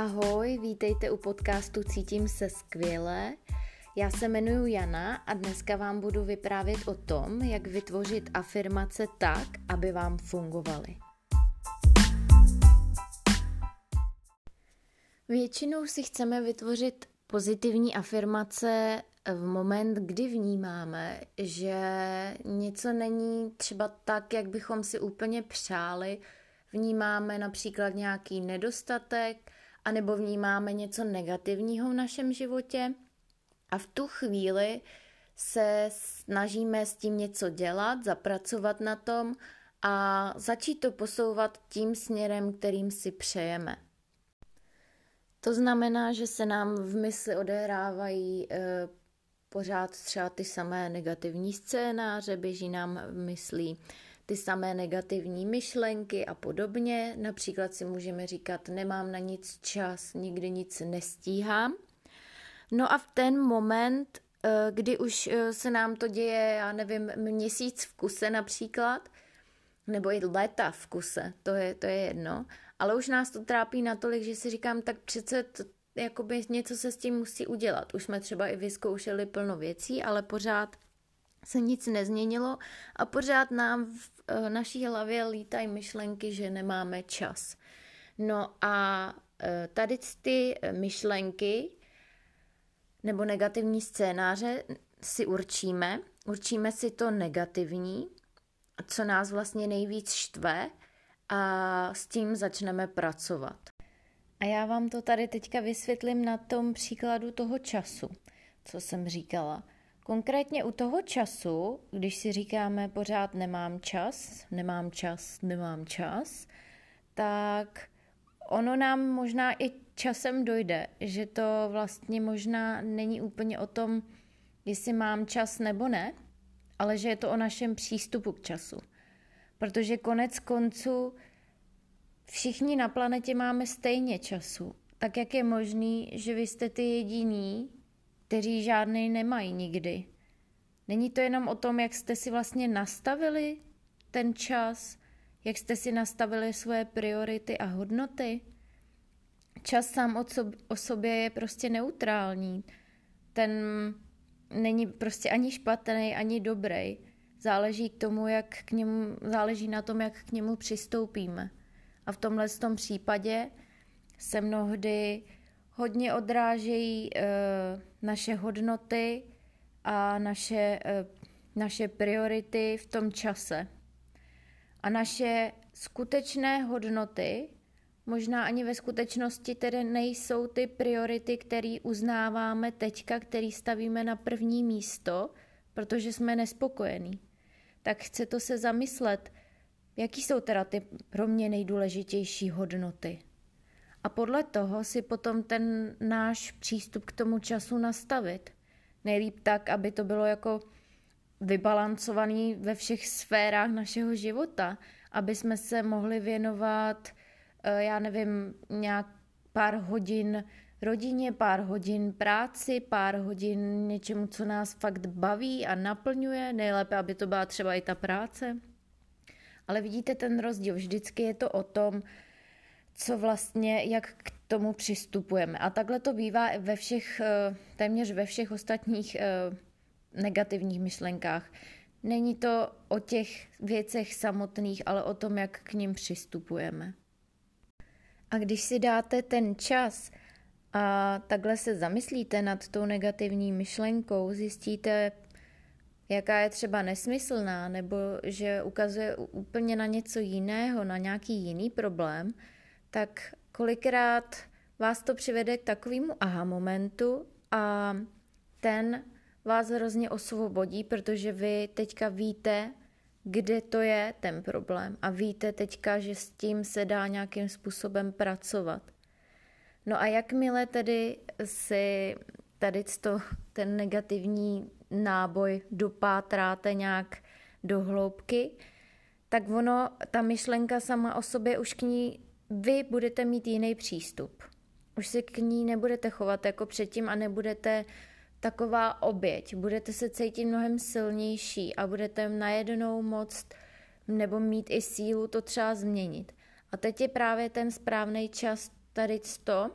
Ahoj, vítejte u podcastu Cítím se skvěle. Já se jmenuji Jana a dneska vám budu vyprávět o tom, jak vytvořit afirmace tak, aby vám fungovaly. Většinou si chceme vytvořit pozitivní afirmace v moment, kdy vnímáme, že něco není třeba tak, jak bychom si úplně přáli, vnímáme například nějaký nedostatek, anebo vnímáme něco negativního v našem životě a v tu chvíli se snažíme s tím něco dělat, zapracovat na tom a začít to posouvat tím směrem, kterým si přejeme. To znamená, že se nám v mysli odehrávají e, pořád třeba ty samé negativní scénáře, běží nám v myslí ty samé negativní myšlenky a podobně. Například si můžeme říkat, nemám na nic čas, nikdy nic nestíhám. No a v ten moment, eh, kdy už eh, se nám to děje, já nevím, měsíc v kuse například, nebo i léta v kuse, to je, to je jedno, ale už nás to trápí natolik, že si říkám, tak přece to, jakoby něco se s tím musí udělat. Už jsme třeba i vyzkoušeli plno věcí, ale pořád se nic nezměnilo a pořád nám v eh, naší hlavě lítají myšlenky, že nemáme čas. No a eh, tady ty myšlenky nebo negativní scénáře si určíme. Určíme si to negativní, co nás vlastně nejvíc štve a s tím začneme pracovat. A já vám to tady teďka vysvětlím na tom příkladu toho času, co jsem říkala. Konkrétně u toho času, když si říkáme pořád nemám čas, nemám čas, nemám čas, tak ono nám možná i časem dojde, že to vlastně možná není úplně o tom, jestli mám čas nebo ne, ale že je to o našem přístupu k času. Protože konec konců všichni na planetě máme stejně času. Tak jak je možný, že vy jste ty jediný, kteří žádný nemají nikdy. Není to jenom o tom, jak jste si vlastně nastavili ten čas, jak jste si nastavili svoje priority a hodnoty. Čas sám o, sob- o sobě je prostě neutrální. Ten není prostě ani špatný, ani dobrý. Záleží k tomu, jak k němu, záleží na tom, jak k němu přistoupíme. A v tomhle tom případě se mnohdy hodně odrážejí e, naše hodnoty a naše, e, naše priority v tom čase. A naše skutečné hodnoty možná ani ve skutečnosti tedy nejsou ty priority, které uznáváme teďka, které stavíme na první místo, protože jsme nespokojení. Tak chce to se zamyslet, jaký jsou teda ty pro mě nejdůležitější hodnoty. A podle toho si potom ten náš přístup k tomu času nastavit. Nejlíp tak, aby to bylo jako vybalancovaný ve všech sférách našeho života, aby jsme se mohli věnovat, eh, já nevím, nějak pár hodin rodině, pár hodin práci, pár hodin něčemu, co nás fakt baví a naplňuje. Nejlépe, aby to byla třeba i ta práce. Ale vidíte ten rozdíl, vždycky je to o tom, co vlastně, jak k tomu přistupujeme. A takhle to bývá ve všech, eh, téměř ve všech ostatních eh, negativních myšlenkách. Není to o těch věcech samotných, ale o tom, jak k ním přistupujeme. A když si dáte ten čas a takhle se zamyslíte nad tou negativní myšlenkou, zjistíte, jaká je třeba nesmyslná, nebo že ukazuje úplně na něco jiného, na nějaký jiný problém, tak kolikrát vás to přivede k takovému aha momentu a ten vás hrozně osvobodí, protože vy teďka víte, kde to je ten problém a víte teďka, že s tím se dá nějakým způsobem pracovat. No a jakmile tedy si tady to, ten negativní náboj dopátráte nějak do hloubky, tak ono, ta myšlenka sama o sobě už k ní vy budete mít jiný přístup. Už se k ní nebudete chovat jako předtím a nebudete taková oběť. Budete se cítit mnohem silnější a budete najednou moct nebo mít i sílu to třeba změnit. A teď je právě ten správný čas tady to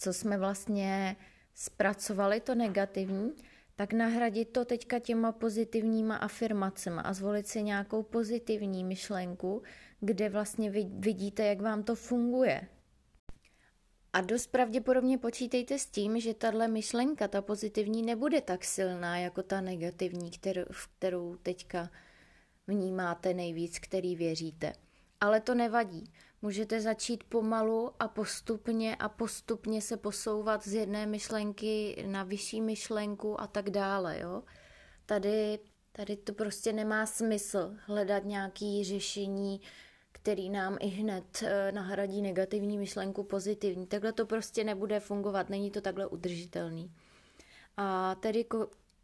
co jsme vlastně zpracovali, to negativní, tak nahradit to teďka těma pozitivníma afirmacemi a zvolit si nějakou pozitivní myšlenku, kde vlastně vidíte, jak vám to funguje. A dost pravděpodobně počítejte s tím, že tahle myšlenka, ta pozitivní, nebude tak silná jako ta negativní, kterou, kterou teďka vnímáte nejvíc, který věříte. Ale to nevadí. Můžete začít pomalu a postupně a postupně se posouvat z jedné myšlenky na vyšší myšlenku a tak dále. Jo? Tady, tady to prostě nemá smysl hledat nějaké řešení, který nám i hned eh, nahradí negativní myšlenku pozitivní. Takhle to prostě nebude fungovat, není to takhle udržitelný. A tedy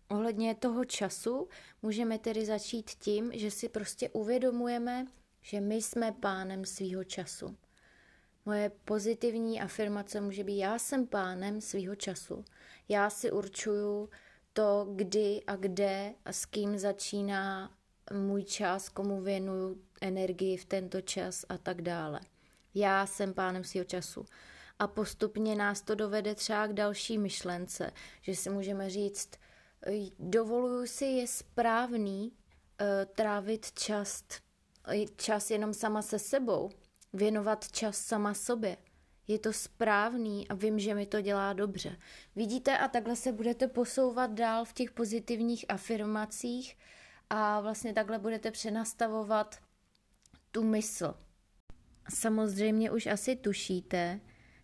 ohledně toho času můžeme tedy začít tím, že si prostě uvědomujeme, že my jsme pánem svýho času. Moje pozitivní afirmace může být, já jsem pánem svýho času. Já si určuju to, kdy a kde a s kým začíná můj čas, komu věnuju energii v tento čas a tak dále. Já jsem pánem svého času. A postupně nás to dovede třeba k další myšlence, že si můžeme říct, dovoluju si je správný uh, trávit čas, čas jenom sama se sebou, věnovat čas sama sobě. Je to správný a vím, že mi to dělá dobře. Vidíte a takhle se budete posouvat dál v těch pozitivních afirmacích a vlastně takhle budete přenastavovat tu mysl. Samozřejmě už asi tušíte,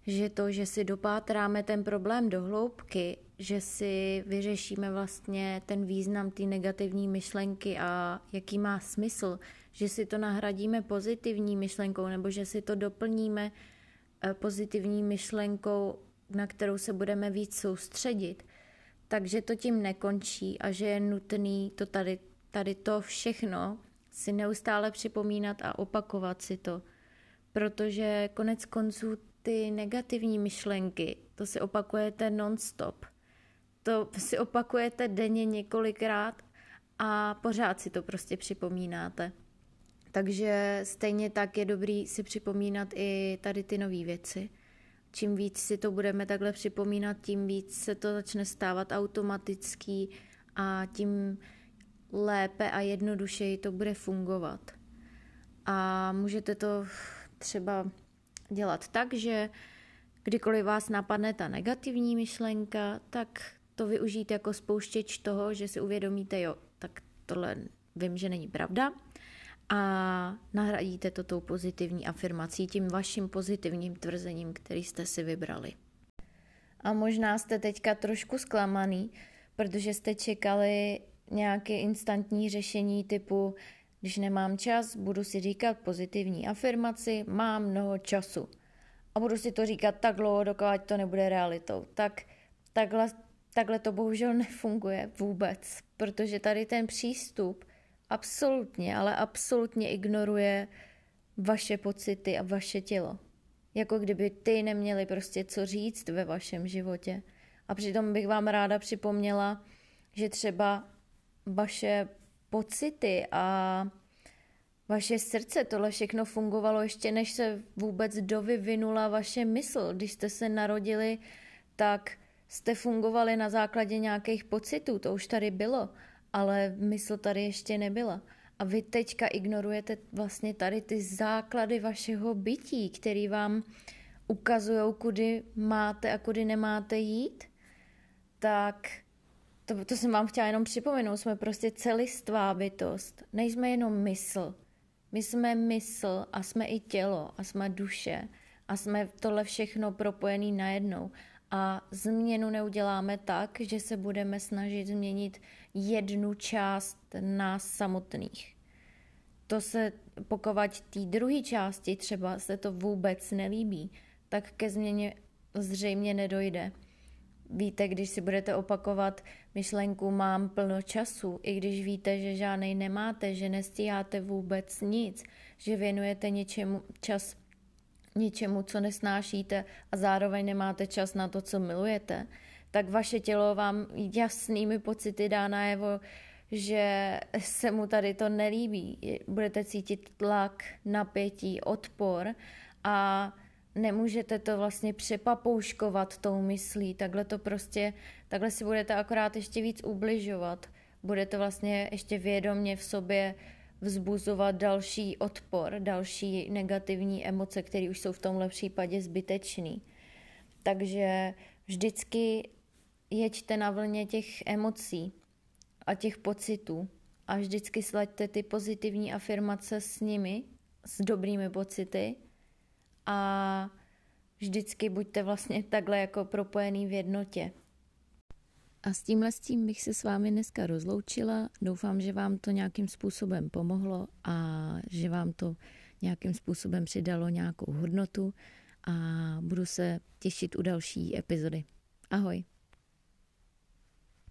že to, že si dopátráme ten problém do hloubky, že si vyřešíme vlastně ten význam té negativní myšlenky a jaký má smysl, že si to nahradíme pozitivní myšlenkou nebo že si to doplníme eh, pozitivní myšlenkou, na kterou se budeme víc soustředit, takže to tím nekončí a že je nutný to tady, tady to všechno si neustále připomínat a opakovat si to. Protože konec konců ty negativní myšlenky, to si opakujete non-stop. To si opakujete denně několikrát a pořád si to prostě připomínáte. Takže stejně tak je dobrý si připomínat i tady ty nové věci. Čím víc si to budeme takhle připomínat, tím víc se to začne stávat automatický a tím lépe a jednodušeji to bude fungovat. A můžete to třeba dělat tak, že kdykoliv vás napadne ta negativní myšlenka, tak to využít jako spouštěč toho, že si uvědomíte, jo, tak tohle vím, že není pravda a nahradíte to tou pozitivní afirmací, tím vaším pozitivním tvrzením, který jste si vybrali. A možná jste teďka trošku zklamaný, protože jste čekali nějaké instantní řešení typu, když nemám čas, budu si říkat pozitivní afirmaci, mám mnoho času. A budu si to říkat tak dlouho, dokud to nebude realitou. Tak takhle, takhle to bohužel nefunguje vůbec, protože tady ten přístup absolutně, ale absolutně ignoruje vaše pocity a vaše tělo. Jako kdyby ty neměli prostě co říct ve vašem životě. A přitom bych vám ráda připomněla, že třeba vaše pocity a vaše srdce, tohle všechno fungovalo ještě než se vůbec dovyvinula vaše mysl. Když jste se narodili, tak jste fungovali na základě nějakých pocitů, to už tady bylo, ale mysl tady ještě nebyla. A vy teďka ignorujete vlastně tady ty základy vašeho bytí, který vám ukazují, kudy máte a kudy nemáte jít. Tak to, to jsem vám chtěla jenom připomenout, jsme prostě celistvá bytost, nejsme jenom mysl. My jsme mysl a jsme i tělo a jsme duše a jsme tohle všechno propojený najednou. A změnu neuděláme tak, že se budeme snažit změnit jednu část nás samotných. To se, pokud té druhé části třeba se to vůbec nelíbí, tak ke změně zřejmě nedojde. Víte, když si budete opakovat myšlenku mám plno času, i když víte, že žádnej nemáte, že nestíháte vůbec nic, že věnujete něčemu čas něčemu, co nesnášíte a zároveň nemáte čas na to, co milujete, tak vaše tělo vám jasnými pocity dá najevo, že se mu tady to nelíbí. Budete cítit tlak, napětí, odpor a nemůžete to vlastně přepapouškovat tou myslí, takhle to prostě, takhle si budete akorát ještě víc ubližovat. Budete vlastně ještě vědomně v sobě vzbuzovat další odpor, další negativní emoce, které už jsou v tomhle případě zbytečný. Takže vždycky jeďte na vlně těch emocí a těch pocitů a vždycky slaďte ty pozitivní afirmace s nimi, s dobrými pocity a vždycky buďte vlastně takhle jako propojený v jednotě. A s tímhle s tím bych se s vámi dneska rozloučila. Doufám, že vám to nějakým způsobem pomohlo a že vám to nějakým způsobem přidalo nějakou hodnotu a budu se těšit u další epizody. Ahoj.